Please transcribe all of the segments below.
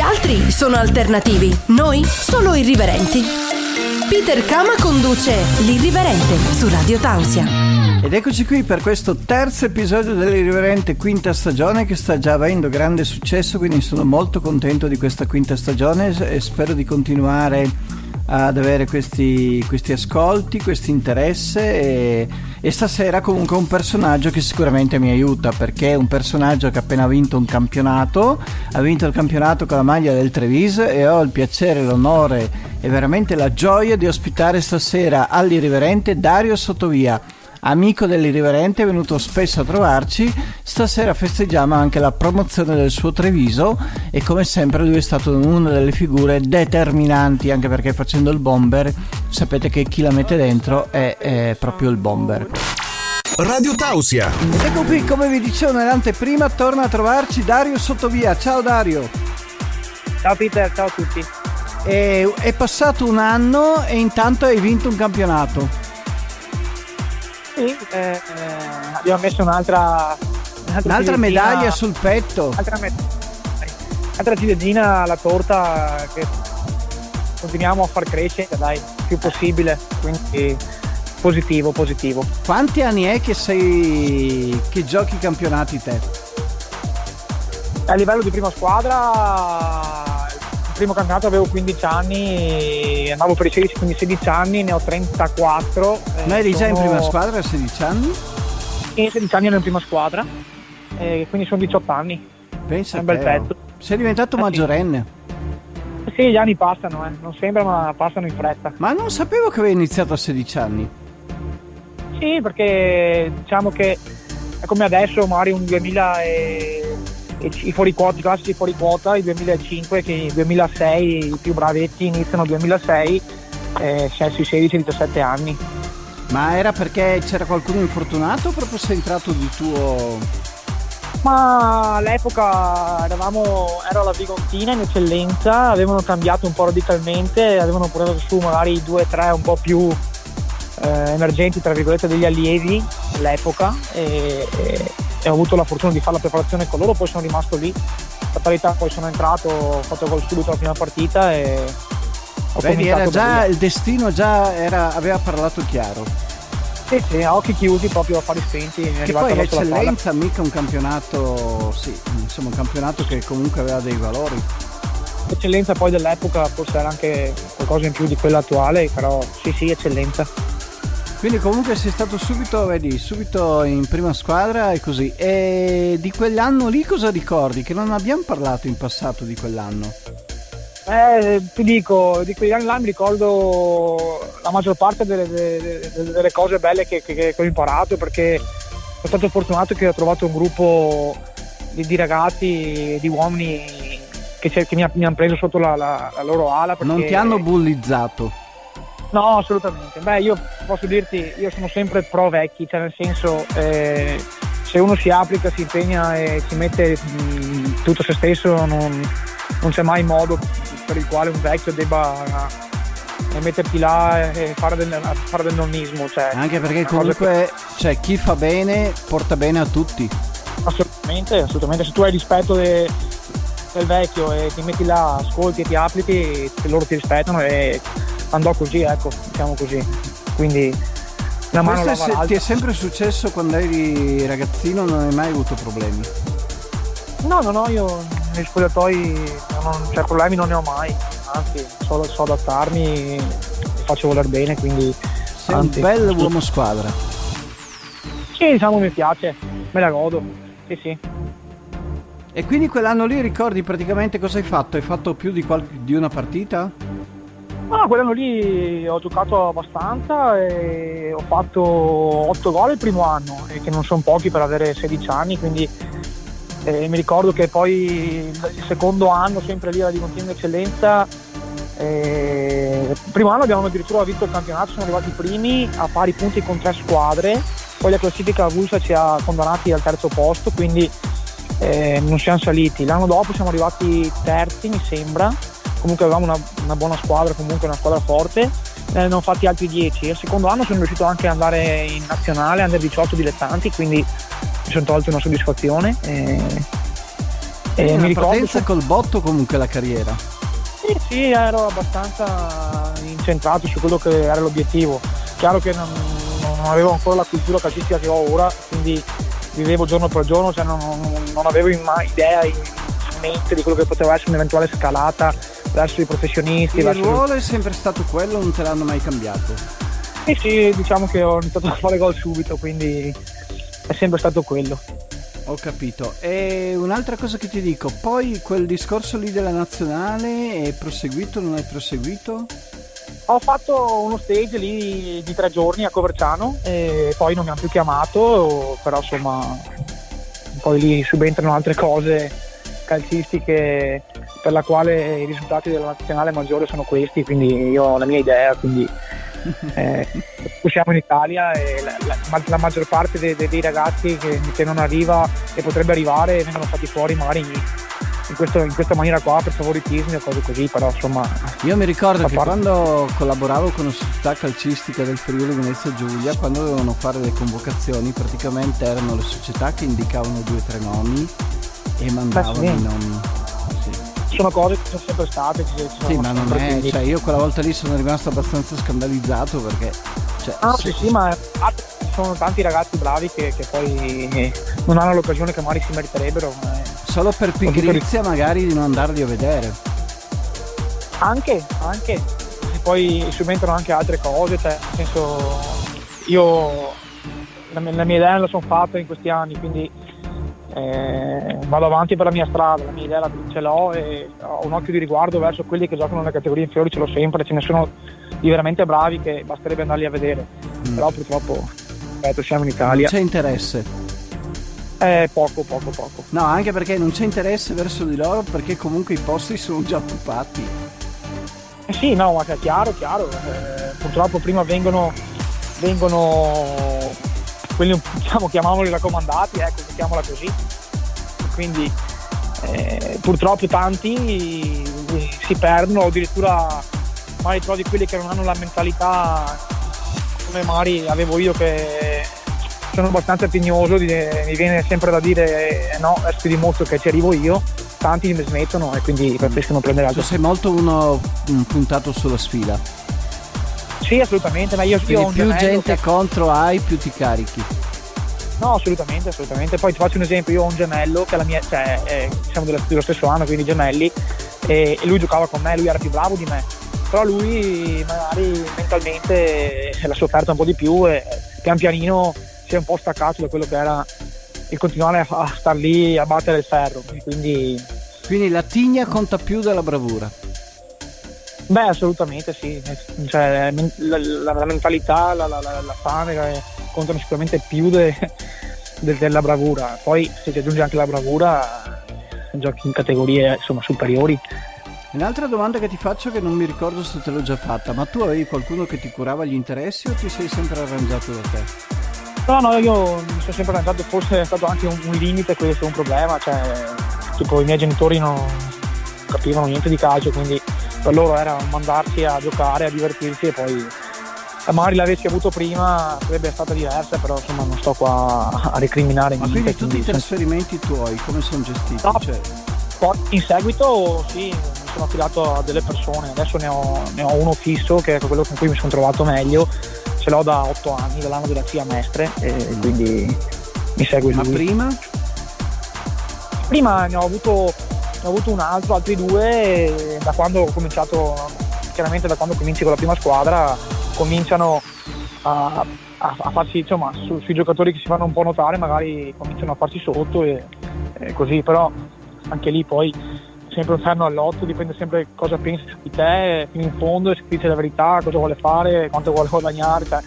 Gli altri sono alternativi, noi solo irriverenti. Peter Kama conduce L'Irriverente su Radio Tausia. Ed eccoci qui per questo terzo episodio dell'irriverente quinta stagione che sta già avendo grande successo, quindi sono molto contento di questa quinta stagione e spero di continuare ad avere questi, questi ascolti, questo interesse e, e, stasera comunque un personaggio che sicuramente mi aiuta perché è un personaggio che ha appena vinto un campionato, ha vinto il campionato con la maglia del Treviso e ho il piacere, l'onore e veramente la gioia di ospitare stasera all'irriverente Dario Sottovia amico dell'irriverente, è venuto spesso a trovarci. Stasera festeggiamo anche la promozione del suo Treviso e come sempre lui è stato una delle figure determinanti, anche perché facendo il bomber sapete che chi la mette dentro è, è proprio il bomber. Radio Tausia. Ecco qui, come vi dicevo nell'anteprima, torna a trovarci Dario Sottovia. Ciao Dario. Ciao Peter, ciao a tutti. E, è passato un anno e intanto hai vinto un campionato. Sì, eh, abbiamo messo un'altra, un'altra, un'altra medaglia sul petto. Altra, med- altra ciliegina alla torta che continuiamo a far crescere, dai, più possibile. Quindi positivo, positivo. Quanti anni è che sei che giochi campionati te? A livello di prima squadra primo campionato avevo 15 anni, andavo per i 16, quindi 16 anni, ne ho 34. Ma eri già in prima squadra a 16 anni? Sì, 16 anni ero in prima squadra, quindi sono 18 anni. Pensa è un bel pezzo. Sei diventato eh, maggiorenne? Sì. sì, gli anni passano, eh. non sembra ma passano in fretta. Ma non sapevo che avevi iniziato a 16 anni. Sì, perché diciamo che è come adesso, magari un 2000 e i fuori quota, i classici fuori quota, il 2005 che il 2006 i più bravetti iniziano nel 2006, eh, sui 16-17 anni. Ma era perché c'era qualcuno infortunato o proprio sei entrato di tuo... Ma all'epoca eravamo, ero alla Vigontina in eccellenza, avevano cambiato un po' radicalmente, avevano portato su magari due o tre un po' più eh, emergenti, tra virgolette, degli allievi all'epoca e, e e ho avuto la fortuna di fare la preparazione con loro, poi sono rimasto lì. Parità poi sono entrato, ho fatto gol subito la prima partita e ho Vedi, era già il destino già era, aveva parlato chiaro. Sì, sì, a occhi chiusi proprio a fari spenti. Che poi l'eccellenza mica un campionato, sì, insomma un campionato che comunque aveva dei valori. L'eccellenza poi dell'epoca forse era anche qualcosa in più di quella attuale, però sì sì, eccellenza. Quindi comunque sei stato subito, vedi, subito in prima squadra e così. E di quell'anno lì cosa ricordi? Che non abbiamo parlato in passato di quell'anno. Eh, ti dico, di quegli anni là mi ricordo la maggior parte delle, delle, delle cose belle che, che, che, ho imparato perché sono stato fortunato che ho trovato un gruppo di, di ragazzi, di uomini che, che mi, ha, mi, hanno preso sotto la, la, la loro ala. Non ti hanno bullizzato? No, assolutamente. Beh, io posso dirti, io sono sempre pro vecchi, cioè nel senso eh, se uno si applica, si impegna e si mette mh, tutto se stesso, non, non, c'è mai modo per il quale un vecchio debba eh, metterti là e fare del, fare del nonnismo. Cioè, Anche perché comunque che... cioè, chi fa bene porta bene a tutti. Assolutamente, assolutamente. Se tu hai rispetto de, del vecchio e ti metti là, ascolti e ti applichi, loro ti rispettano e andò così, ecco, diciamo così. Quindi la mano Questo se, ti è sempre successo quando eri ragazzino, non hai mai avuto problemi? No, no, no, io nei spogliatoi non, cioè, problemi non ne ho mai, anzi so, so adattarmi, mi faccio voler bene, quindi... Sei anzi, un bel uomo squadra. Sì, diciamo mi piace, me la godo, sì sì. E quindi quell'anno lì ricordi praticamente cosa hai fatto? Hai fatto più di, qual- di una partita? No, quell'anno lì ho giocato abbastanza e ho fatto 8 gol il primo anno, che non sono pochi per avere 16 anni, quindi eh, mi ricordo che poi il secondo anno, sempre lì alla di continua eccellenza, eh, il primo anno abbiamo addirittura vinto il campionato, siamo arrivati primi a pari punti con tre squadre, poi la classifica Vulsa ci ha condannati al terzo posto, quindi eh, non siamo saliti. L'anno dopo siamo arrivati terzi, mi sembra, comunque avevamo una, una, buona squadra, comunque una squadra forte, ne hanno fatti altri 10. Il secondo anno sono riuscito anche ad andare in nazionale, under 18 dilettanti, quindi mi sono tolto una soddisfazione. E, E mi ricordo partenza col botto comunque la carriera. Sì, sì, ero abbastanza incentrato su quello che era l'obiettivo. Chiaro che non, non avevo ancora la cultura calcistica che ho ora, quindi vivevo giorno per giorno, cioè non, non avevo in ma- idea in mente di quello che poteva essere un'eventuale scalata verso i professionisti. Il verso ruolo è sempre stato quello, non te l'hanno mai cambiato? Sì, sì, diciamo che ho iniziato a fare gol subito, quindi è sempre stato quello. Ho capito. E un'altra cosa che ti dico, poi quel discorso lì della nazionale è proseguito non è proseguito? Ho fatto uno stage lì di tre giorni a Coverciano e poi non mi hanno più chiamato, però insomma poi lì subentrano altre cose calcistiche per la quale i risultati della nazionale maggiore sono questi, quindi io ho la mia idea, quindi eh, siamo in Italia e la, la, la maggior parte dei, dei ragazzi che, che, non arriva e potrebbe arrivare vengono fatti fuori magari in, questo, in questa maniera qua per favoritismi o cose così, però insomma... Io mi ricordo che parte... quando collaboravo con una società calcistica del Friuli Venezia Giulia, quando dovevano fare le convocazioni, praticamente erano le società che indicavano due o tre nomi e mandavano sì. i nomi sono cose che sono sempre state. Ci, ci sì, ma non è. Cioè, io quella volta lì sono rimasto abbastanza scandalizzato perché. Cioè, ah, sì, sì, ma sono tanti ragazzi bravi che, che, poi non hanno l'occasione che magari si meriterebbero. Solo per pigrizia, magari di non andarli a vedere. Anche, anche. Poi subentrano anche altre cose, cioè, nel senso, io la mia, la mia idea la sono fatta in questi anni, quindi eh, vado avanti per la mia strada, la mia idea ce l'ho e ho un occhio di riguardo verso quelli che giocano nelle categorie inferiori, ce l'ho sempre, ce ne sono di veramente bravi che basterebbe andarli a vedere, mm. però purtroppo ripeto, siamo in Italia. Non c'è interesse. Eh, poco, poco, poco. No, anche perché non c'è interesse verso di loro perché comunque i posti sono già occupati. Eh sì, no, ma è chiaro, chiaro. Eh, purtroppo prima vengono, vengono quelli diciamo, chiamiamoli raccomandati, ecco, mettiamola così. Quindi eh, purtroppo tanti si perdono, addirittura magari trovi quelli che non hanno la mentalità come magari avevo io che sono abbastanza tignoso, mi viene sempre da dire eh, no, adesso ti dimostro che ci arrivo io, tanti mi smettono e quindi preferiscono prendere altro. Tu sei molto uno puntato sulla sfida. Sì, assolutamente, ma io, io ho più gente che... contro hai, più ti carichi. No, assolutamente, assolutamente. Poi ti faccio un esempio, io ho un gemello che è la mia, cioè, eh, siamo dello, dello, stesso anno, quindi gemelli, e, e, lui giocava con me, lui era più bravo di me. Però lui magari mentalmente l'ha sofferto un po' di più e pian pianino si è un po' staccato da quello che era il continuare a, a star lì a battere il ferro. Quindi... quindi la tigna conta più della bravura. Beh, assolutamente sì, cioè, la, la, la, mentalità, la, la fame eh, contano sicuramente più de, de, della bravura. Poi se si aggiunge anche la bravura, giochi in categorie insomma, superiori. Un'altra domanda che ti faccio che non mi ricordo se te l'ho già fatta, ma tu avevi qualcuno che ti curava gli interessi o ti sei sempre arrangiato da te? No, no, io mi sono sempre arrangiato, forse è stato anche un, un limite, questo è un problema, cioè tipo i miei genitori non capivano niente di calcio, quindi per loro era mandarsi a giocare, a divertirsi e poi magari l'avessi avuto prima sarebbe stata diversa, però insomma non sto qua a recriminare Ma quindi tutti i trasferimenti tuoi come sono gestiti? No, cioè... In seguito sì, mi sono affidato a delle persone, adesso ne ho, ne ho, uno fisso che è quello con cui mi sono trovato meglio, ce l'ho da otto anni, dall'anno della zia Mestre e quindi mi segue lui. Ma prima? Prima ne ho avuto ho avuto un altro, altri due da quando ho cominciato, chiaramente da quando cominci con la prima squadra, cominciano a, a, a farsi, insomma, su, sui giocatori che si fanno un po' notare, magari cominciano a farsi sotto e, e così, però anche lì poi sempre un ferno all'otto, dipende sempre cosa pensi di te, fino in fondo, se dice la verità, cosa vuole fare, quanto vuole guadagnare. Cioè,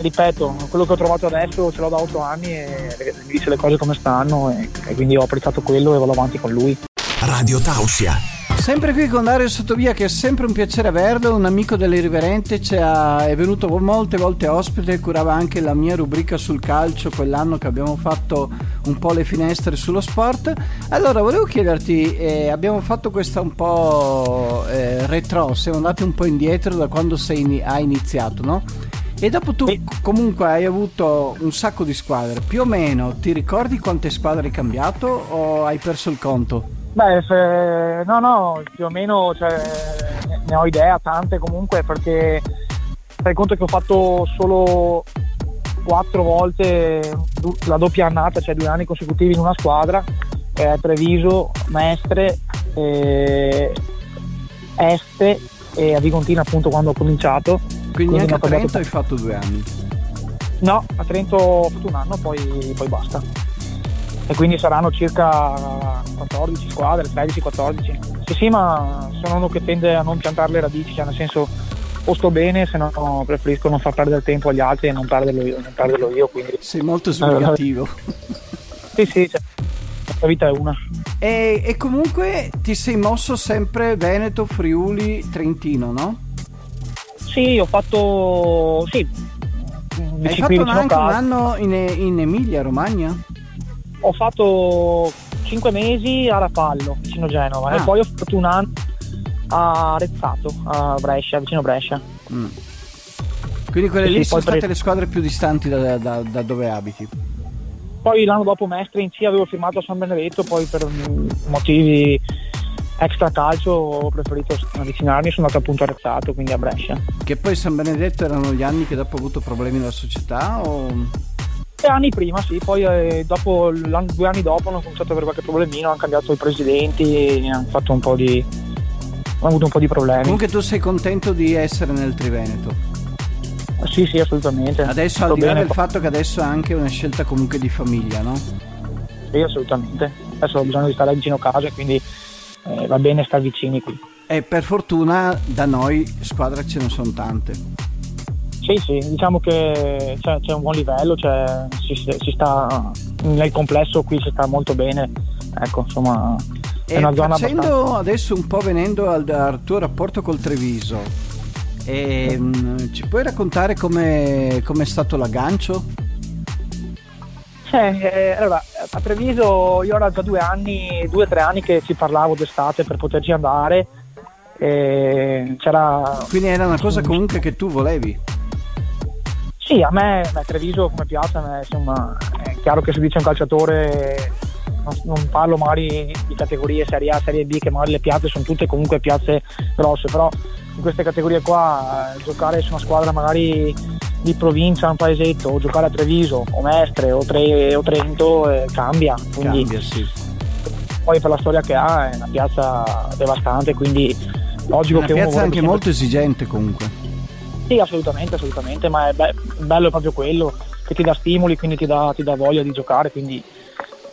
ripeto, quello che ho trovato adesso ce l'ho da 8 anni e dice le cose come stanno e, e quindi ho apprezzato quello e vado avanti con lui. Radio Tausia. Sempre qui con Dario Sottovia che è sempre un piacere averlo, un amico dell'Irriverente è venuto molte volte ospite, curava anche la mia rubrica sul calcio quell'anno che abbiamo fatto un po' le finestre sullo sport. Allora volevo chiederti, eh, abbiamo fatto questa un po' eh, retro, siamo andati un po' indietro da quando sei, hai iniziato, no? E dopo tu Sì. comunque hai avuto un sacco di squadre, più o meno ti ricordi quante squadre hai cambiato o hai perso il conto? Beh, se- no, no, più o meno cioè, ne- ho idea, tante comunque, perché fai conto che ho fatto solo quattro volte la doppia annata, cioè due anni consecutivi in una squadra, eh, Treviso, Mestre, eh, Este e a Vigontina appunto quando ho cominciato. Quindi, anche ne a Trento hai fatto due anni. No, a Trento ho fatto un anno, poi, poi basta. E quindi saranno circa 14 squadre, 13-14. Sì, sì, ma sono uno che tende a non piantare le radici, cioè nel senso o sto bene, se no preferisco non far perdere tempo agli altri e non perderlo io. Non perderlo io quindi. Sei molto sbrigativo. Sì, sì, cioè, la vita è una. E, e comunque ti sei mosso sempre Veneto, Friuli, Trentino, no? Sì, ho fatto. Sì. Hai fatto vicino anche un anno in, in Emilia, Romagna? Ho fatto 5 mesi a Rapallo, vicino Genova, Ah. e poi ho fatto un anno a Rezzato, a Brescia, vicino Brescia. Mm. Quindi quelle Sì, lì sono state le squadre più distanti da, da- da dove abiti. Poi l'anno dopo Mestre in C avevo firmato a San Benedetto, poi per motivi extra calcio ho preferito avvicinarmi, sono andato appunto a Rezzato, quindi a Brescia. Che poi San Benedetto erano gli anni che dopo ha avuto problemi nella società o... Anni prima, sì, poi eh, dopo, due anni dopo hanno cominciato ad avere qualche problemino, hanno cambiato i presidenti, hanno fatto un po' di. hanno avuto un po' di problemi. Comunque tu sei contento di essere nel Triveneto. Sì, sì, assolutamente. Adesso al Sto di là del fatto che adesso è anche una scelta comunque di famiglia, no? Sì, assolutamente. Adesso ho bisogno di stare vicino a casa, quindi eh, va bene stare vicini qui. E per fortuna da noi squadre ce ne sono tante. Sì, sì, diciamo che c'è, c'è un buon livello, cioè, si, si sta nel complesso qui si sta molto bene. Ecco, insomma, è E una zona facendo abbastanza. adesso un po' venendo al, al tuo rapporto col Treviso, ehm, ci puoi raccontare come è stato l'aggancio? Eh, eh, allora, a Treviso io era già due anni, due o tre anni che ci parlavo d'estate per poterci andare. C'era Quindi era una cosa comunque che tu volevi. Sì, a me, a me Treviso come piace, a me, insomma, è chiaro che se dice un calciatore, non, non parlo magari di categorie Serie A, Serie B, che magari le piazze sono tutte comunque piazze grosse, però in queste categorie qua eh, giocare su una squadra magari di provincia, un paesetto, o giocare a Treviso, o Mestre, o, Tre- o Trento, eh, cambia. Quindi Cambia, sì. poi per la storia che ha è una piazza devastante, quindi logico Una che uno piazza anche sempre- molto esigente comunque. sì, assolutamente, assolutamente, ma è be- bello proprio quello, che ti dà stimoli, quindi ti dà, ti dà voglia di giocare, quindi...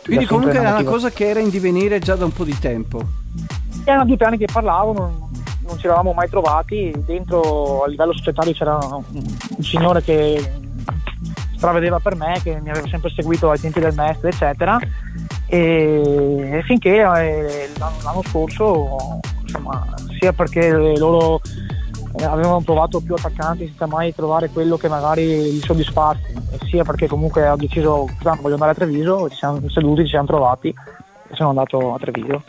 Quindi comunque era una cosa che era in divenire già da un po' di tempo. Erano due anni che parlavo, non, ci eravamo mai trovati, dentro a livello societario c'era un, signore che stravedeva per me, che mi aveva sempre seguito ai tempi del mestre, eccetera, e, finché eh, l'anno, l'anno scorso, insomma, sia perché loro eh, avevano provato più attaccanti senza mai trovare quello che magari li soddisfasse, sia perché comunque ho deciso, "Scusa, voglio andare a Treviso, ci siamo seduti, ci siamo trovati e sono andato a Treviso.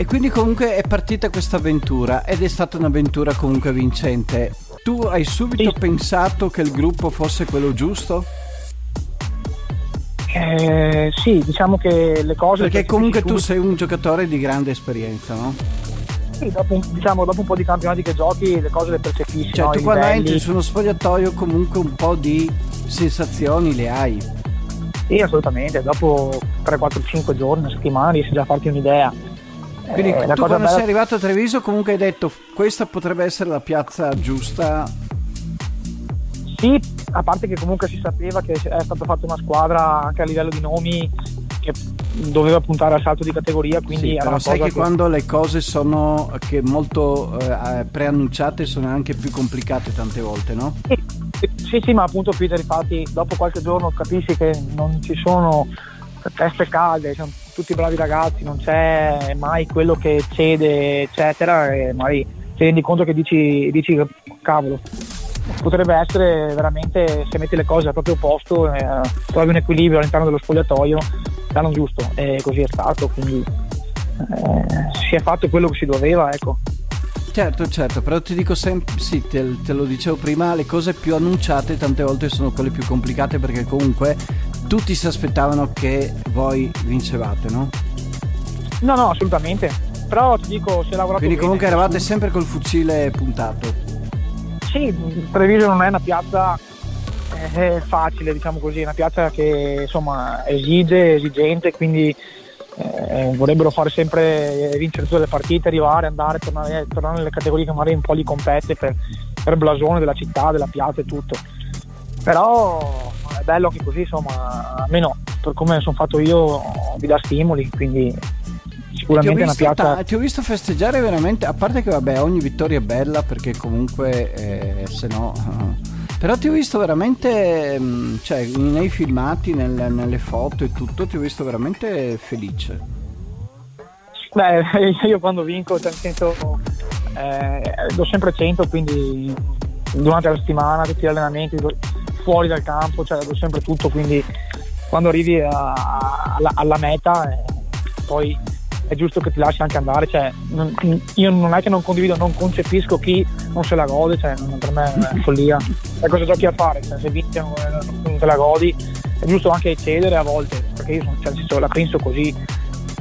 E quindi comunque è partita questa avventura ed è stata un'avventura comunque vincente. Tu hai subito Sì. pensato che il gruppo fosse quello giusto? Eh, sì, diciamo che le cose... Perché comunque tu sei un giocatore di grande esperienza, no? Sì, dopo, un- diciamo, dopo un po' di campionati che giochi le cose le percepisci. Cioè no? tu quando entri su uno spogliatoio comunque un po' di sensazioni le hai. Sì, assolutamente. Dopo 3, 4, 5 giorni, una settimana riesci già a farti un'idea. Quindi Eh, tu quando bella- sei arrivato a Treviso comunque hai detto questa potrebbe essere la piazza giusta. Sì, a parte che comunque si sapeva che è stata fatta una squadra anche a livello di nomi che doveva puntare al salto di categoria, quindi Sì, però sai cosa che quando le cose sono che molto eh, preannunciate sono anche più complicate tante volte, no? Sì, sì, ma appunto Peter, infatti, dopo qualche giorno capisci che non ci sono teste calde, sono tutti bravi ragazzi, non c'è mai quello che cede, eccetera, e magari ti rendi conto che dici, dici cavolo, potrebbe essere veramente, se metti le cose al proprio posto, eh, trovi un equilibrio all'interno dello spogliatoio, l'anno giusto, e così è stato, quindi eh, si è fatto quello che si doveva, ecco. Certo, certo, però ti dico sempre, sì, te, te, lo dicevo prima, le cose più annunciate tante volte sono quelle più complicate perché comunque tutti si aspettavano che voi vincevate, no? No, no, assolutamente. Però ti dico, si è lavorato Quindi bene, comunque eravate sempre col fucile puntato. Sì, Treviso non è una piazza eh, facile, diciamo così, è una piazza che insomma esige, esigente, quindi eh, vorrebbero fare sempre vincere tutte le partite, arrivare, andare, tornare, tornare nelle categorie che magari un po' li compete per, per blasone della città, della piazza e tutto. Però è bello anche così, insomma, almeno per come sono fatto io vi dà stimoli, quindi sicuramente è una piazza... Ta- ti ho visto festeggiare veramente, a parte che vabbè ogni vittoria è bella perché comunque eh, se no... Uh, però ti ho visto veramente, mm, cioè nei filmati, nel, nelle foto e tutto, ti ho visto veramente felice. Beh, io quando vinco, nel senso, eh, do sempre 100, quindi durante la settimana, tutti gli allenamenti, fuori dal campo, cioè do sempre tutto, quindi quando arrivi a, alla, alla, meta, eh, poi è giusto che ti lasci anche andare. Cioè, non, io non è che non condivido, non concepisco chi non se la gode, cioè, per me è follia. E cosa giochi a fare? Cioè, se vinci non, non te la godi, è giusto anche cedere a volte, perché io sono, cioè, la penso così.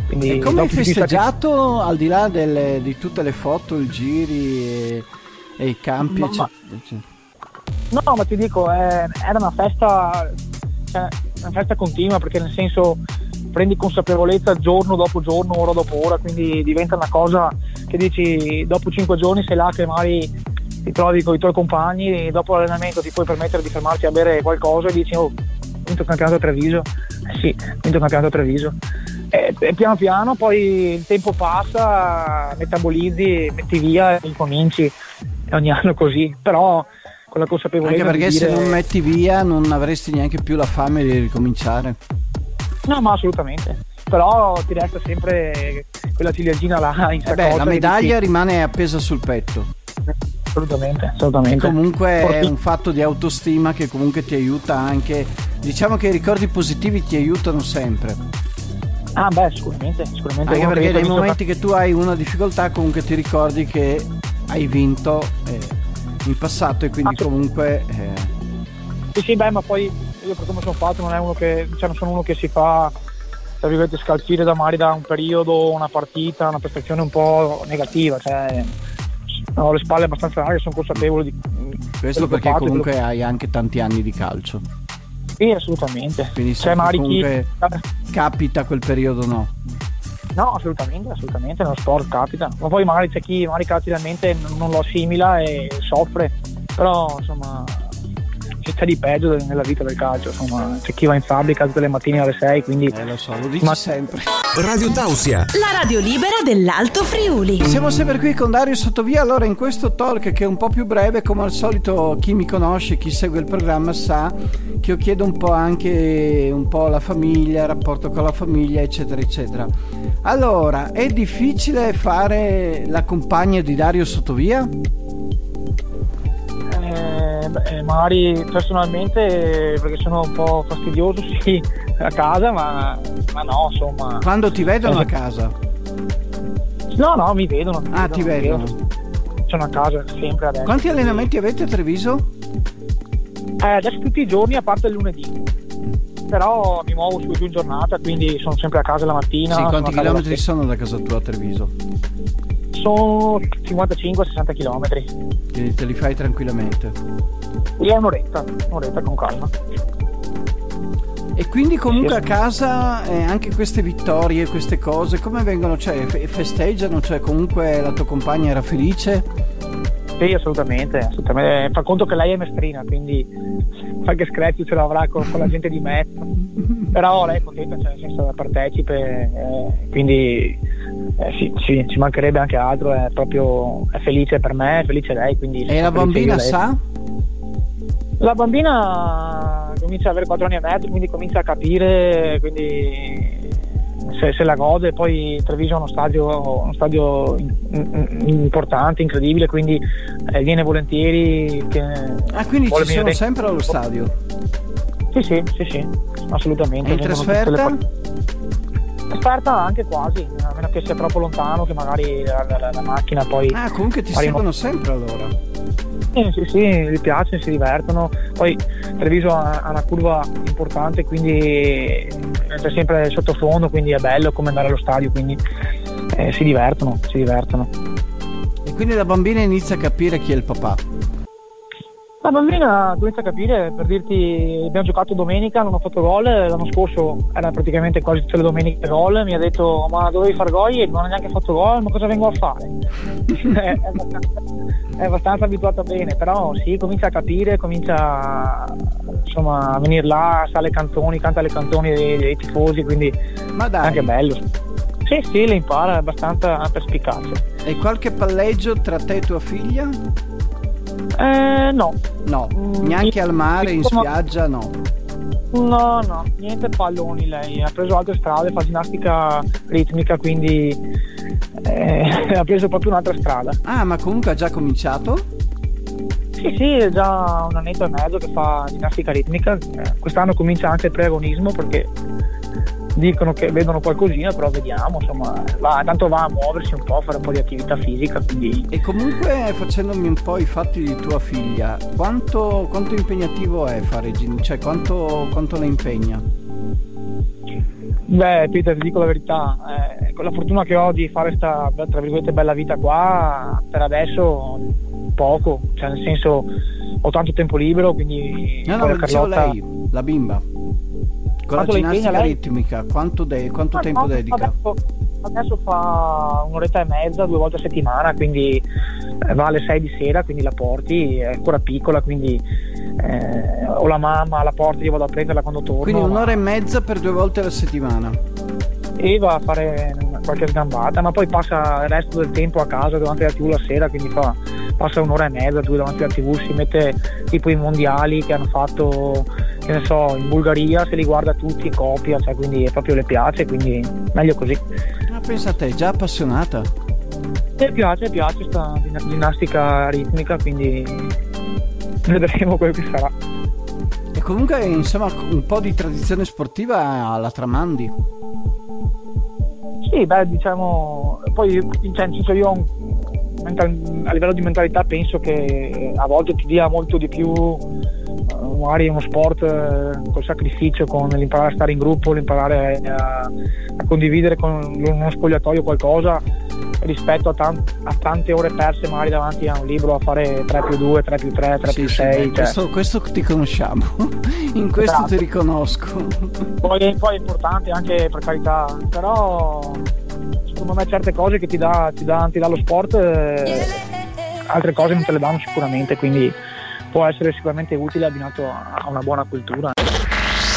Quindi, e come hai festeggiato che... al di là delle, di tutte le foto, i giri e, e i campi? Ma, no, ma ti dico, eh, era una festa, cioè, una festa continua perché nel senso prendi consapevolezza giorno dopo giorno, ora dopo ora, quindi diventa una cosa che dici dopo cinque giorni sei là che magari ti trovi con i tuoi compagni e dopo l'allenamento ti puoi permettere di fermarti a bere qualcosa e dici oh, vinto il campionato a Treviso, eh sì, vinto il campionato a Treviso. E, e, piano piano poi il tempo passa, metabolizzi, metti via e ricominci ogni anno così, però con la consapevolezza. Anche perché dire... se non metti via non avresti neanche più la fame di ricominciare. No, ma assolutamente. Però ti resta sempre quella ciliegina là in. Eh beh, la medaglia dici... rimane appesa sul petto. Assolutamente, assolutamente. E comunque Forti... è un fatto di autostima che comunque ti aiuta anche. Diciamo che i ricordi positivi ti aiutano sempre. Ah beh, sicuramente, sicuramente. Anche perché nei momenti che tu hai una difficoltà comunque ti ricordi che hai vinto eh, in passato e quindi comunque... Eh... Sì, sì, beh, ma poi io per come sono fatto non, è uno che, cioè non sono uno che si fa tra virgolette scalfire da magari da un periodo, una partita, una prestazione un po' negativa, cioè ho le spalle abbastanza larghe, sono consapevole di questo perché comunque quello... hai anche tanti anni di calcio. Sì, assolutamente. Quindi cioè, magari comunque chi... capita quel periodo no. No, assolutamente, assolutamente, nello sport capita. Ma poi magari c'è chi magari caratterialmente non lo assimila e soffre. Però insomma c'è di peggio nella vita del calcio, insomma, c'è chi va in fabbrica tutte le mattine alle 6, quindi... Eh, lo so, lo dici Ma... sempre. Radio Tausia. La radio libera dell'Alto Friuli. Siamo sempre qui con Dario Sottovia, allora in questo talk che è un po' più breve, come al solito chi mi conosce, chi segue il programma sa che io chiedo un po' anche un po' la famiglia, il rapporto con la famiglia, eccetera, eccetera. Allora, è difficile fare la compagna di Dario Sottovia? eh, magari personalmente perché sono un po' fastidioso sì a casa ma, ma no insomma quando ti vedono a casa? no no mi vedono mi ah vedono, ti vedono sono a casa sempre adesso quanti allenamenti avete a Treviso? Eh, adesso tutti i giorni a parte il lunedì però mi muovo su e giù in giornata quindi sono sempre a casa la mattina sì, quanti chilometri sono da casa tua a Treviso? sono 55-60 km. Quindi te li fai tranquillamente? Sì, è un'oretta, un'oretta con calma. E quindi comunque a casa eh, anche queste vittorie, queste cose, come vengono? Cioè festeggiano? Cioè comunque la tua compagna era felice? Sì, assolutamente, assolutamente. Fa conto che lei è mestrina, quindi qualche screzio ce l'avrà con, con la gente di mezzo. Però lei è contenta, cioè nel senso partecipe, eh, quindi eh, sì, sì, ci mancherebbe anche altro, è proprio è felice per me, è felice lei. Quindi e la bambina sa? La bambina comincia ad avere 4 anni e mezzo, quindi comincia a capire, quindi se, se la gode, poi Treviso è uno stadio, uno stadio in, in, importante, incredibile, quindi eh, viene volentieri. Che ah, quindi ci sono venire... sempre allo stadio? Sì, sì, sì, sì, assolutamente. E in trasferta? Esperta anche quasi, a meno che sia troppo lontano, che magari la, la, la macchina poi... Ah, comunque ti seguono sempre allora. Sì, sì, sì, gli piace, si divertono. Poi Treviso ha, una curva importante, quindi c'è sempre sottofondo, quindi è bello come andare allo stadio, quindi eh, si divertono, si divertono. E quindi la bambina inizia a capire chi è il papà. La bambina comincia a capire, per dirti, abbiamo giocato domenica, non ho fatto gol, l'anno scorso era praticamente quasi tutte le domeniche gol, mi ha detto ma dovevi far gol e non ho neanche fatto gol, ma cosa vengo a fare? è, abbastanza, è abbastanza abituata bene, però sì, comincia a capire, comincia insomma, a venire là, sa le canzoni, canta le canzoni dei, dei tifosi, quindi ma dai. è anche bello. Sì, sì, le impara, è abbastanza perspicace. E qualche palleggio tra te e tua figlia? Eh, no. No, mm, neanche al mare, in spiaggia, no. No, no, niente palloni lei, ha preso altre strade, fa ginnastica ritmica, quindi eh, ha preso proprio un'altra strada. Ah, ma comunque ha già cominciato? Sì, sì, è già un annetto e mezzo che fa ginnastica ritmica, eh, quest'anno comincia anche il preagonismo perché dicono che vedono qualcosina, però vediamo, insomma, va, tanto va a muoversi un po', a fare un po' di attività fisica. Quindi... E comunque facendomi un po' i fatti di tua figlia, quanto, quanto impegnativo è fare gin? Cioè quanto, quanto la impegna? Beh, Peter, ti dico la verità, eh, con la fortuna che ho di fare questa, tra virgolette, bella vita qua, per adesso poco, cioè nel senso ho tanto tempo libero, quindi... No, no, lo Carlotta... lei, la bimba. Con quanto la ginnastica ritmica, quanto, de- quanto ah, tempo no, dedica? Adesso, adesso, fa un'oretta e mezza, due volte a settimana, quindi eh, va alle 6 di sera, quindi la porti, è ancora piccola, quindi eh, o la mamma la porti, io vado a prenderla quando torno. Quindi un'ora ma... e mezza per due volte alla settimana? E va a fare qualche sgambata, ma poi passa il resto del tempo a casa davanti alla tv la sera, quindi fa, passa un'ora e mezza, due davanti alla tv, si mette tipo i mondiali che hanno fatto che ne so, in Bulgaria se li guarda tutti in coppia, cioè, quindi proprio le piace, quindi meglio così. Ma pensa a te, già appassionata? Mi piace, piace questa ginnastica ritmica, quindi vedremo quello che sarà. E comunque, insomma, un po' di tradizione sportiva la tramandi. Sì, beh, diciamo, poi cioè, nel senso io a livello di mentalità penso che a volte ti dia molto di più magari uno sport eh, col sacrificio, con l'imparare a stare in gruppo, l'imparare a, a condividere con uno spogliatoio qualcosa rispetto a, tan- a, tante ore perse magari davanti a un libro a fare 3 più 2, 3 più 3, 3 sì, più 6. Sì, cioè. questo, questo, ti conosciamo, in questo esatto. ti riconosco. Poi, poi, è importante anche per carità, però secondo me certe cose che ti dà, ti dà, ti dà lo sport, eh, altre cose non te le danno sicuramente, quindi può essere sicuramente utile abbinato a una buona cultura.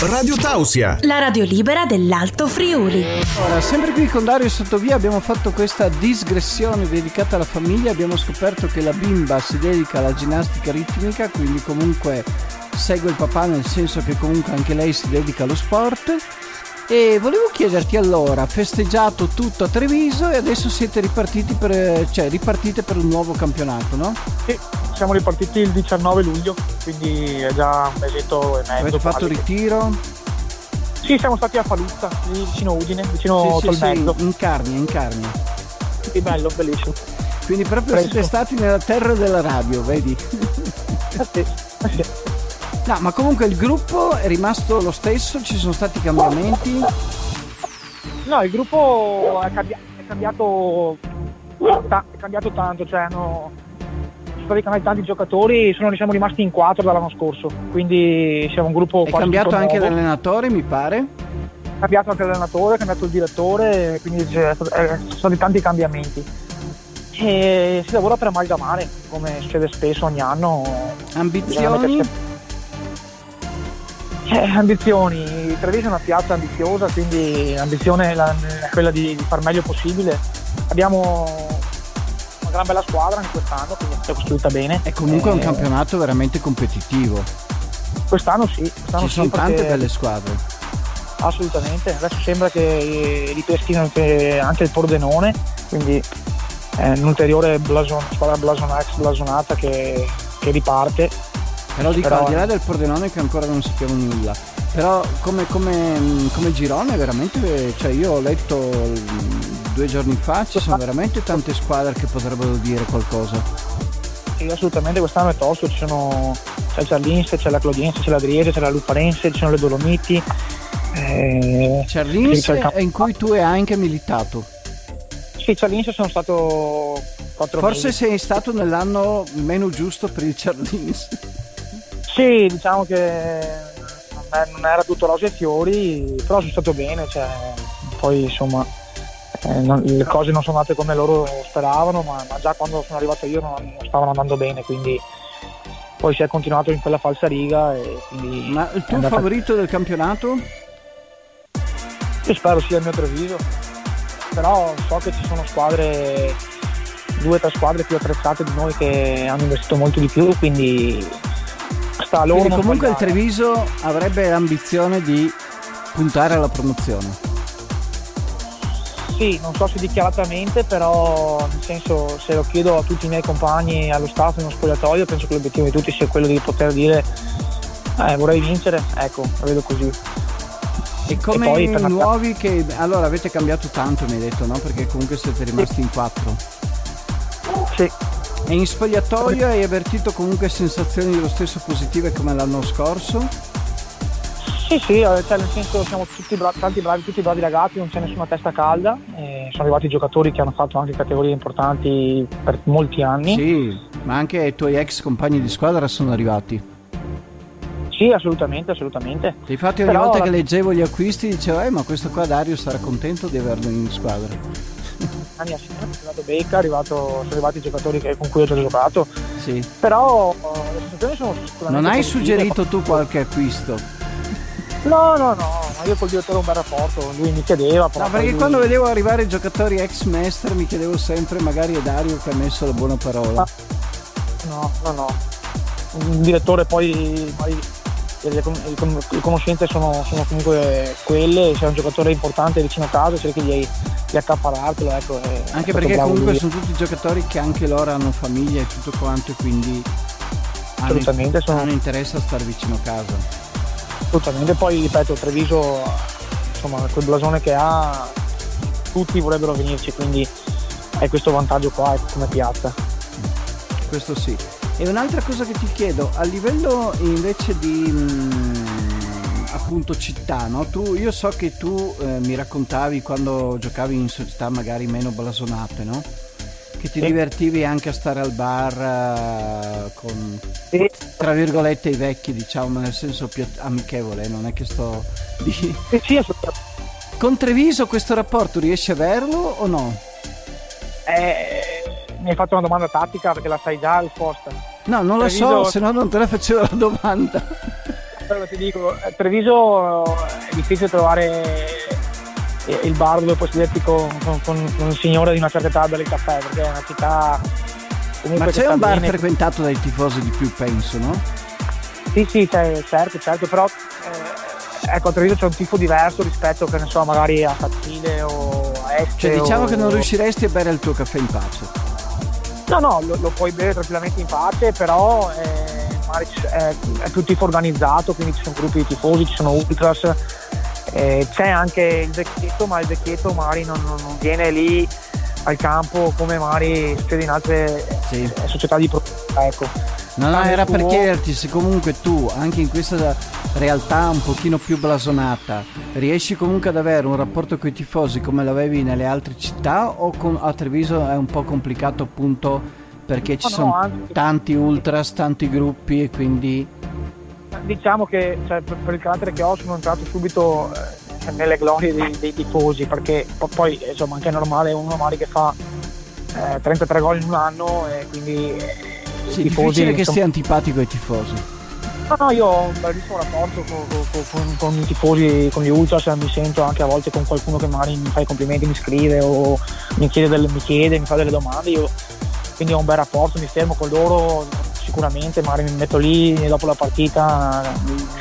Radio Tausia, la radio libera dell'Alto Friuli. Ora, sempre qui con Dario Sottovia abbiamo fatto questa digressione dedicata alla famiglia, abbiamo scoperto che la bimba si dedica alla ginnastica ritmica, quindi comunque segue il papà nel senso che comunque anche lei si dedica allo sport e volevo chiederti allora, festeggiato tutto a Treviso e adesso siete ripartiti per, cioè, ripartite per un nuovo campionato, no? Sì, siamo ripartiti il 19 luglio, quindi è già un mesetto e mezzo. Avete fatto ritiro? Sì, siamo stati a Faluzza, vicino Udine, vicino sì, Tolmezzo. Sì, in Carnia, in Carnia. Sì, bello, bellissimo. Quindi proprio Presto. siete stati nella terra della radio, vedi? Eh sì, eh sì. No, ma comunque il gruppo è rimasto lo stesso, ci sono stati cambiamenti? No, il gruppo è, cambi- è cambiato, ta- è cambiato tanto, cioè hanno, sono stati cambiati tanti giocatori, sono, siamo rimasti in quattro dall'anno scorso, quindi siamo un gruppo... È cambiato anche nuovo. l'allenatore, mi pare? È cambiato anche l'allenatore, è cambiato il direttore, quindi ci sono stati tanti cambiamenti. E si lavora per amalgamare, come succede spesso ogni anno. Ambizioni? Eh, ambizioni, Treviso è una piazza ambiziosa, quindi l'ambizione è quella di, di far meglio possibile. Abbiamo una gran bella squadra in quest'anno, quindi è costruita bene. È comunque eh, un campionato veramente competitivo. Quest'anno sì. Quest'anno Ci sono sì, tante belle squadre. Assolutamente, adesso sembra che ripristinano anche il Pordenone, quindi è un'ulteriore blason, squadra blasonata, ex blasonata che, che riparte però dico, Però... al di là del Pordenone che ancora non sappiamo nulla, Però come, come, come girone veramente, cioè io ho letto due giorni fa, ci sono veramente tante squadre che potrebbero dire qualcosa. Sì, assolutamente quest'anno è tosto, ci sono, c'è il Ciarlinse, c'è la Clodiense, c'è la Driese, c'è la Luparense, ci sono le Dolomiti. Eh, Ciarlinse è in cui tu hai anche militato. Sì, Ciarlinse sono stato quattro Forse mesi. sei stato nell'anno meno giusto per il Ciarlinse. Sì, diciamo che non era tutto rose e fiori, però sono stato bene, cioè, poi insomma eh, non, le cose non sono andate come loro speravano, ma, ma, già quando sono arrivato io non, non, stavano andando bene, quindi poi si è continuato in quella falsa riga. E quindi ma il tuo andata... favorito del campionato? Io spero sia il mio Treviso, però so che ci sono squadre, due o tre squadre più attrezzate di noi che hanno investito molto di più, quindi sta loro. Quindi comunque il Treviso avrebbe l'ambizione di puntare alla promozione. Sì, non so se dichiaratamente, però nel senso se lo chiedo a tutti i miei compagni allo staff in uno spogliatoio, penso che l'obiettivo di tutti sia quello di poter dire eh, vorrei vincere, ecco, lo vedo così. E come e i nuovi che allora avete cambiato tanto mi hai detto, no? Perché comunque siete rimasti sì. in quattro. Sì. E in spogliatoio hai avvertito comunque sensazioni dello stesso positive come l'anno scorso? Sì, sì, eh, cioè nel senso siamo tutti bravi, tanti bravi, tutti bravi ragazzi, non c'è nessuna testa calda, eh, sono arrivati giocatori che hanno fatto anche categorie importanti per molti anni. Sì, ma anche i tuoi ex compagni di squadra sono arrivati. Sì, assolutamente, assolutamente. Infatti ogni Però... volta che leggevo gli acquisti dicevo, eh ma questo qua Dario sarà contento di averlo in squadra. Anni è arrivato Becca, arrivato, sono arrivati i giocatori che, con cui ho già giocato. Sì. Però le sensazioni sono sicuramente. Non hai suggerito tu qualche acquisto? No, no, no, ma io col direttore ho un bel rapporto, lui mi chiedeva. No, perché lui... quando vedevo arrivare i giocatori ex master mi chiedevo sempre, magari è Dario che ha messo la buona parola. No, no, no. Un direttore poi, poi le, le conoscenze sono, sono, comunque quelle, se è un giocatore importante vicino a casa cerchi di, di accaparartelo. Ecco, anche perché comunque lui. sono tutti giocatori che anche loro hanno famiglia e tutto quanto e quindi assolutamente hanno, sono... hanno interesse a stare vicino a casa assolutamente poi ripeto Treviso insomma quel blasone che ha tutti vorrebbero venirci quindi hai questo vantaggio qua come piazza questo sì e un'altra cosa che ti chiedo a livello invece di mh, mm, appunto città no? tu, io so che tu eh, mi raccontavi quando giocavi in società magari meno blasonate no? che ti sì. divertivi anche a stare al bar uh, con sì. tra virgolette i vecchi diciamo nel senso più amichevole non è che sto di... sì, con Treviso questo rapporto riesci a averlo o no? Eh, mi hai fatto una domanda tattica perché la sai già la risposta no non Treviso... lo so se no non te la facevo la domanda allora ti dico a eh, Treviso è difficile trovare il bar dove puoi sederti con, con, con, con, un signore di una certa età a bere il caffè perché è una città ma c'è un bar bene. frequentato dai tifosi di più penso no? sì sì certo certo però eh, ecco a Treviso c'è un tifo diverso rispetto che ne so magari a Fattile o a Este cioè diciamo o... che non riusciresti a bere il tuo caffè in pace no no lo, lo puoi bere tranquillamente in pace però eh, è, è più tifo organizzato quindi ci sono gruppi di tifosi ci sono ultras eh, c'è anche il vecchietto, ma il vecchietto magari non, non viene lì al campo come magari succede in altre sì. Eh, società di proprietà. Ecco. No, no, era tuo... per chiederti se comunque tu, anche in questa realtà un pochino più blasonata, riesci comunque ad avere un rapporto con i tifosi come l'avevi nelle altre città o con, a Treviso è un po' complicato appunto perché ci no, sono no, tanti ultras, tanti gruppi e quindi diciamo che cioè, per, per, il carattere che ho sono entrato subito eh, nelle glorie dei, dei, tifosi perché poi insomma anche è normale uno magari che fa eh, 33 gol in un anno e quindi eh, sì, tifosi, difficile che sia antipatico ai tifosi. No, no, io ho un bellissimo rapporto con, con, con, con, i tifosi, con gli ultras, mi sento anche a volte con qualcuno che magari mi fa i complimenti, mi scrive o mi chiede, delle, mi, chiede mi fa delle domande, io quindi ho un bel rapporto, mi fermo con loro, sicuramente, magari mi metto lì e dopo la partita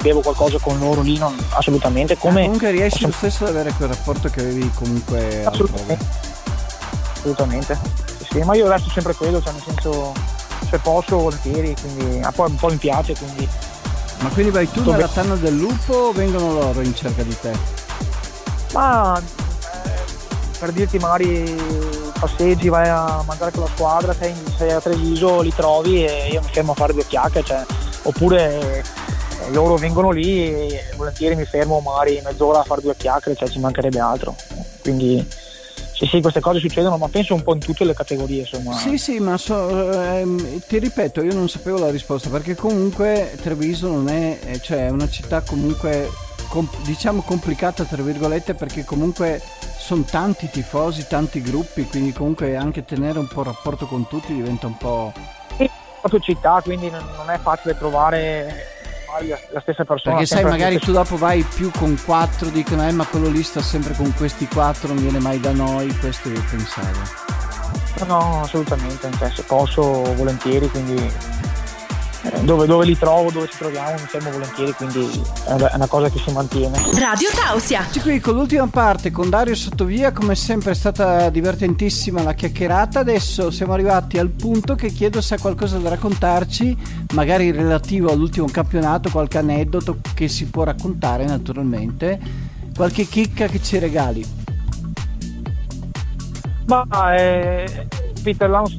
bevo qualcosa con loro lì, non, assolutamente. Come, comunque riesci lo stesso ad avere quel rapporto che avevi comunque assolutamente. Assolutamente. Sì, sì, ma io resto sempre quello, cioè nel senso se posso volentieri, quindi ah, poi un po' mi piace, quindi Ma quindi vai tu nella tanna del lupo o vengono loro in cerca di te? Ma eh, per dirti magari passeggi, vai a mangiare con la squadra, sei, sei a Treviso, li trovi e io mi fermo a fare due chiacchiere, cioè, oppure eh, loro vengono lì e volentieri mi fermo magari mezz'ora a fare due chiacchiere, cioè ci mancherebbe altro. Quindi sì, sì, queste cose succedono, ma penso un po' in tutte le categorie. Insomma. Sì, sì, ma so, ehm, ti ripeto, io non sapevo la risposta perché comunque Treviso non è, eh, cioè, è una città comunque com- diciamo complicata tra virgolette perché comunque sono tanti tifosi, tanti gruppi, quindi comunque anche tenere un po' rapporto con tutti diventa un po'... Sì, proprio città, quindi non è facile trovare la stessa persona. Perché sai, magari tu dopo vai più con quattro, dicono, eh, ma quello lì sta sempre con questi quattro, non viene mai da noi, questo io pensavo. No, assolutamente, se posso volentieri, quindi dove, dove, li trovo, dove ci troviamo, mi fermo volentieri, quindi è una cosa che si mantiene. Radio Tausia. Sì, qui con l'ultima parte, con Dario Sottovia, come sempre è stata divertentissima la chiacchierata. Adesso siamo arrivati al punto che chiedo se ha qualcosa da raccontarci, magari relativo all'ultimo campionato, qualche aneddoto che si può raccontare naturalmente, qualche chicca che ci regali. Ma eh, Peter, l'anno,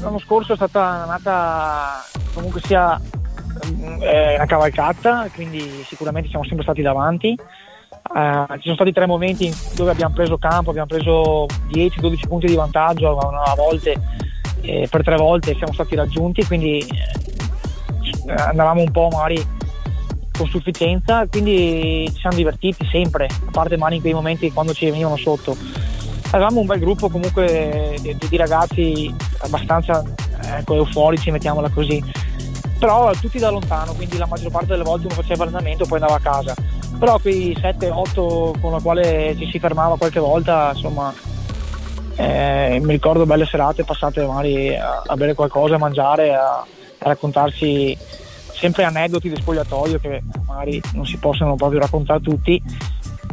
l'anno scorso è stata nata comunque sia eh, una cavalcata, quindi sicuramente siamo sempre stati davanti. Uh, ci sono stati tre momenti dove abbiamo preso campo, abbiamo preso 10-12 punti di vantaggio a volte, eh, per tre volte siamo stati raggiunti, quindi eh, andavamo un po' magari con sufficienza, quindi ci siamo divertiti sempre, a parte mani in quei momenti quando ci venivano sotto. Avevamo un bel gruppo comunque di, di ragazzi abbastanza ecco, euforici, mettiamola così. Però tutti da lontano, quindi la maggior parte delle volte uno faceva allenamento e poi andava a casa. Però quei 7-8 con la quale ci si fermava qualche volta, insomma, eh, mi ricordo belle serate passate magari a, a bere qualcosa, a mangiare, a, a raccontarsi sempre aneddoti di spogliatoio che magari non si possono proprio raccontare tutti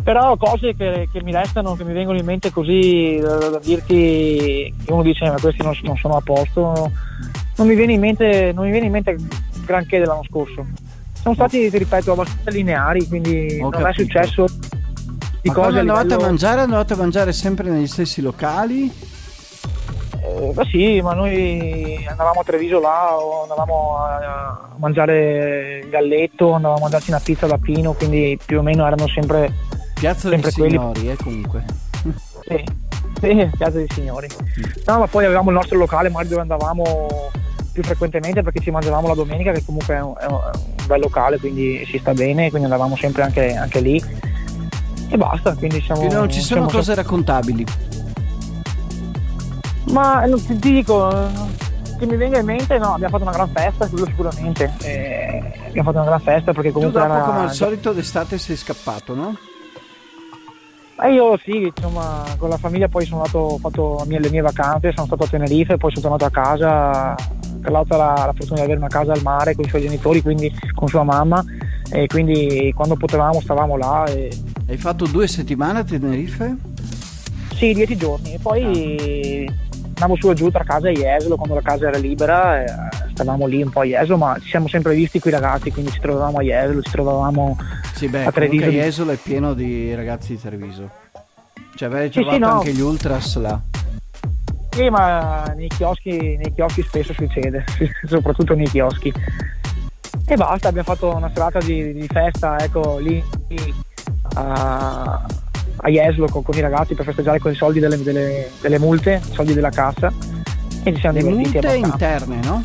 però cose che, che, mi restano, che mi vengono in mente così da, da dirti che uno dice ma questi non, non, sono a posto non mi viene in mente non mi viene in mente granché dell'anno scorso sono stati ti ripeto abbastanza lineari quindi Ho non capito. è successo di ma cose andavate livello... a mangiare andavate a mangiare sempre negli stessi locali? Eh, beh sì, ma noi andavamo a Treviso là andavamo a, mangiare galletto, andavamo a mangiarci una pizza da Pino, quindi più o meno erano sempre Piazza dei Signori, eh, comunque. Sì, sì, Piazza dei Signori. No, ma poi avevamo il nostro locale, magari dove andavamo più frequentemente perché ci mangiavamo la domenica, che comunque è un, è un bel locale, quindi si sta bene, quindi andavamo sempre anche, anche lì. E basta, quindi siamo... Quindi non ci sono cose sempre... raccontabili. Ma non ti dico, che mi venga in mente, no, abbiamo fatto una gran festa, quello sicuramente. Eh, abbiamo fatto una gran festa perché comunque... Tu dopo era... come al solito d'estate sei scappato, no? Eh io sì, insomma, con la famiglia poi sono andato, ho fatto le mie vacanze, sono stato a Tenerife, poi sono tornato a casa, Carlotta ha la, la fortuna di avere una casa al mare con i suoi genitori, quindi con sua mamma, e quindi quando potevamo stavamo là. E... Hai fatto due settimane a Tenerife? Sì, dieci giorni, e poi ah andavo su e giù tra casa e Jesolo quando la casa era libera eh, stavamo lì un po' a Jesolo ma ci siamo sempre visti qui ragazzi quindi ci trovavamo a Jesolo ci trovavamo sì, beh, a Treviso. Jesolo è pieno di ragazzi di Treviso. Cioè avete sì, trovato sì, no. anche gli ultras là. Sì ma nei chioschi, nei chioschi spesso succede soprattutto nei chioschi. E basta abbiamo fatto una serata di, di festa ecco lì a a Jeslo con, con, i ragazzi per festeggiare con i soldi delle, delle, delle multe, i soldi della cassa e ci siamo divertiti multe interne, no?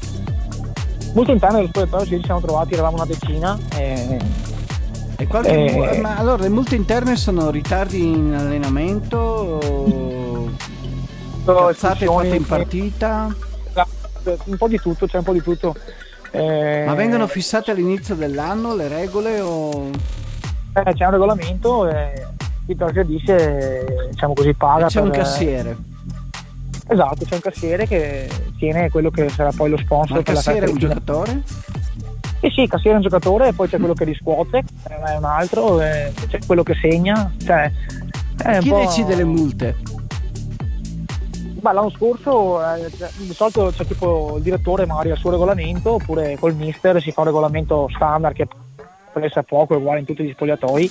Multe interne dello spogliatoio ci siamo trovati, eravamo una decina e... E qualche, eh, ma allora le multe interne sono ritardi in allenamento o cazzate fatte in partita? Un po' di tutto, c'è un po' di tutto. Eh, ma vengono fissate all'inizio dell'anno le regole o... Eh, c'è un regolamento e chi trasgredisce diciamo così paga. E c'è per... un cassiere. Esatto, c'è un cassiere che tiene quello che sarà poi lo sponsor. Ma il cassiere è un giocatore? Sì, sì, cassiere è un giocatore, e poi c'è quello che riscuote, è un altro, c'è quello che segna. Cioè, Chi decide le multe? Beh, l'anno scorso eh, di solito c'è tipo il direttore magari al suo regolamento oppure col mister si fa un regolamento standard che presa poco, è uguale in tutti gli spogliatoi,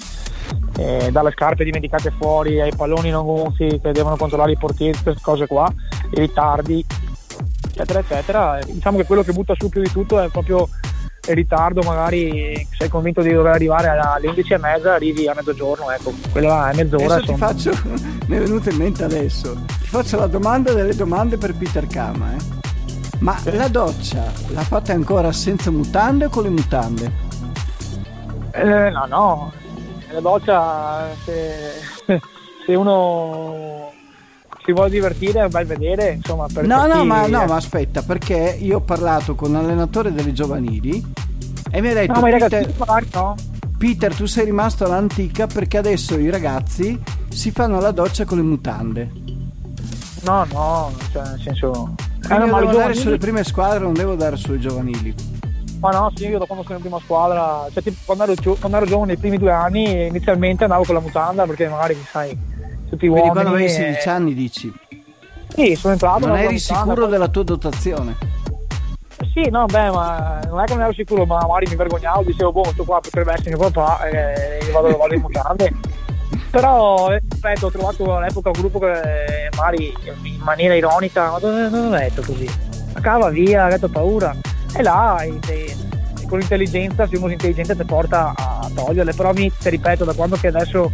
eh, dalle scarpe dimenticate fuori ai palloni non gonfi che devono controllare i portieri, queste cose qua, i ritardi, eccetera, eccetera. Diciamo che quello che butta su più di tutto è proprio il ritardo, magari sei convinto di dover arrivare alle 11 e mezza, arrivi a mezzogiorno, ecco, quella è mezz'ora. Adesso ti faccio, mi è venuto in mente adesso, ti faccio la domanda delle domande per Peter Kama, eh? Ma la doccia la fate ancora senza mutande o con le mutande? Eh, no, no, la doccia se, se uno si vuole divertire è un bel vedere, insomma. Per no, no, ma, no, ma aspetta, perché io ho parlato con l'allenatore delle giovanili e mi ha detto: no, ma Peter, ragazzi, magari no. Peter, tu sei rimasto all'antica perché adesso i ragazzi si fanno la doccia con le mutande. No, no, cioè nel senso. Eh, no, devo andare sulle prime squadre, non devo dare sulle giovanili. Ma no, sì, io da quando sono in prima squadra, cioè tipo, quando, ero, quando ero giovane nei primi due anni, inizialmente andavo con la mutanda perché magari sai, tutti Quindi uomini. quando avevi e- 16 anni dici, Sì, sono entrato. non la eri mutanda, sicuro poi- della tua dotazione? Sì, no, beh, ma non è che non ero sicuro, ma magari mi vergognavo, dicevo, boh, questo qua potrebbe essere mio papà e io vado, vado in mutande. Però, eh, ripeto, ho trovato all'epoca un gruppo che magari in maniera ironica, ma non l'ho detto così? Ma cava via, ha detto paura. E là, e- e- con l'intelligenza, se uno è intelligente ti porta a toglierle. Però mi, ti ripeto, da quando che adesso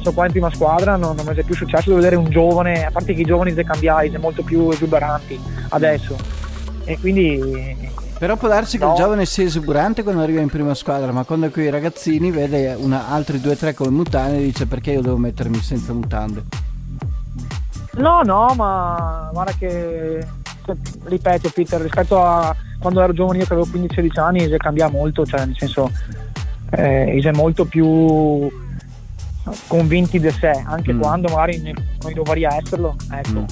sono qua in prima squadra non, non mi è più successo di vedere un giovane, a parte che i giovani si cambiati, sono molto più esuberanti adesso. E quindi Però può darsi che No. il giovane sia esuberante quando arriva in prima squadra, ma quando con i ragazzini vede una, altri due o tre con le mutande e dice perché io devo mettermi senza mutande. No, no, ma guarda che ripeto Peter, rispetto a quando ero giovane io che avevo 15-16 anni si cambia molto, cioè nel senso eh, si è molto più convinti di sé, anche Mm. quando magari non dovrei esserlo, ecco.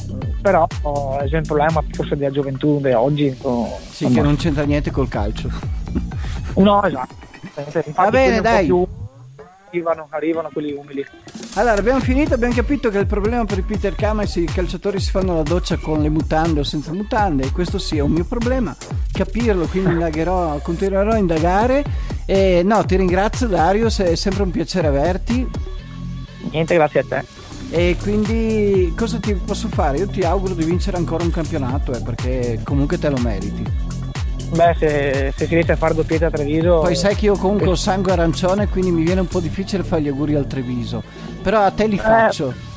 Però oh, è il problema forse della gioventù di oggi. oh, Sì, che non c'entra niente col calcio. No, esatto. Infatti Va bene, un dai. Arrivano, arrivano quelli umili. Allora, abbiamo finito, abbiamo capito che il problema per Peter Kama è se i calciatori si fanno la doccia con le mutande o senza mutande, e questo sì è un mio problema, capirlo, quindi indagherò, continuerò a indagare. E no, ti ringrazio Dario, è sempre un piacere averti. Niente, grazie a te. E quindi cosa ti posso fare? Io ti auguro di vincere ancora un campionato, eh, perché comunque te lo meriti. Beh, se, se si riesce a fare doppietta a Treviso. Poi sai che io comunque ho sangue arancione, quindi mi viene un po' difficile fare gli auguri al Treviso. Però a te li faccio.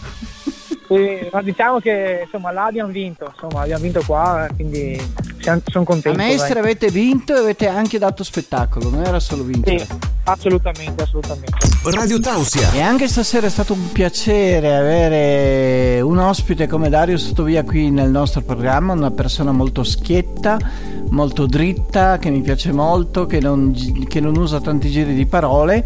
Sì, ma diciamo che insomma là abbiamo vinto, insomma abbiamo vinto qua, quindi sono A contento. Mestre dai. avete vinto e avete anche dato spettacolo, non era solo vincere. Sì, assolutamente, assolutamente. Radio Tausia. E anche stasera è stato un piacere avere un ospite come Dario Sottovia qui nel nostro programma, una persona molto schietta, molto dritta, che mi piace molto, che non, che non usa tanti giri di parole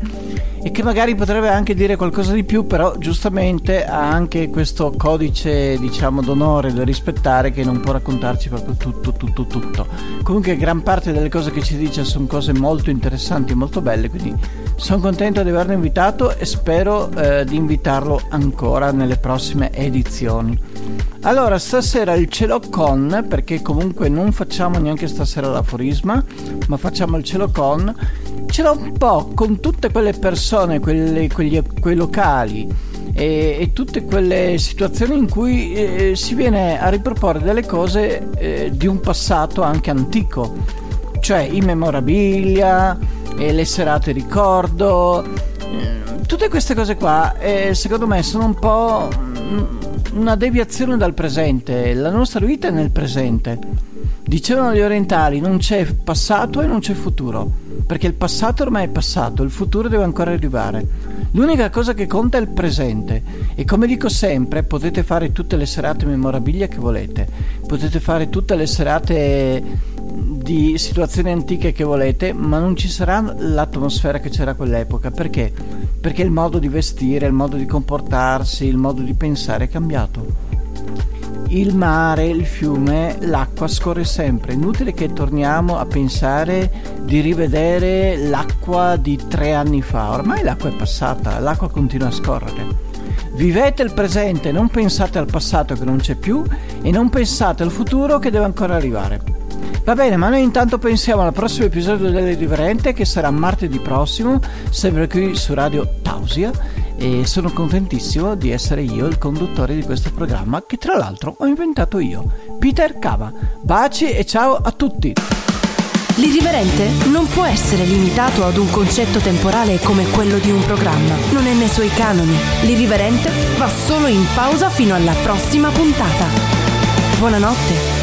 e che magari potrebbe anche dire qualcosa di più, però giustamente ha anche questo codice, diciamo, d'onore da rispettare che non può raccontarci proprio tutto, tutto, tutto. Comunque gran parte delle cose che ci dice sono cose molto interessanti, molto belle, quindi sono contento di averlo invitato e spero eh, di invitarlo ancora nelle prossime edizioni. Allora, stasera il ce l'ho con, perché comunque non facciamo neanche stasera l'aforisma, ma facciamo il ce l'ho con. Ce l'ho un po' con tutte quelle persone, quelle- quegli- quei locali e, e tutte quelle situazioni in cui eh, si viene a riproporre delle cose eh, di un passato anche antico, cioè i memorabilia, e le serate ricordo, eh, tutte queste cose qua eh, secondo me sono un po' mm, una deviazione dal presente, la nostra vita è nel presente. Dicevano gli orientali, non c'è passato e non c'è futuro, perché il passato ormai è passato, il futuro deve ancora arrivare. L'unica cosa che conta è il presente e come dico sempre, potete fare tutte le serate memorabilia che volete, potete fare tutte le serate di situazioni antiche che volete, ma non ci sarà l'atmosfera che c'era quell'epoca. Perché? Perché il modo di vestire, il modo di comportarsi, il modo di pensare è cambiato. Il mare, il fiume, l'acqua scorre sempre. Inutile che torniamo a pensare di rivedere l'acqua di tre anni fa. Ormai l'acqua è passata, l'acqua continua a scorrere. Vivete il presente, non pensate al passato che non c'è più e non pensate al futuro che deve ancora arrivare. Va bene, ma noi intanto pensiamo al prossimo episodio dell'Irriverente che sarà martedì prossimo, sempre qui su Radio Tausia e sono contentissimo di essere io il conduttore di questo programma che tra l'altro ho inventato io, Peter Cava. Baci e ciao a tutti! L'irriverente non può essere limitato ad un concetto temporale come quello di un programma. Non è nei suoi canoni. L'irriverente va solo in pausa fino alla prossima puntata. Buonanotte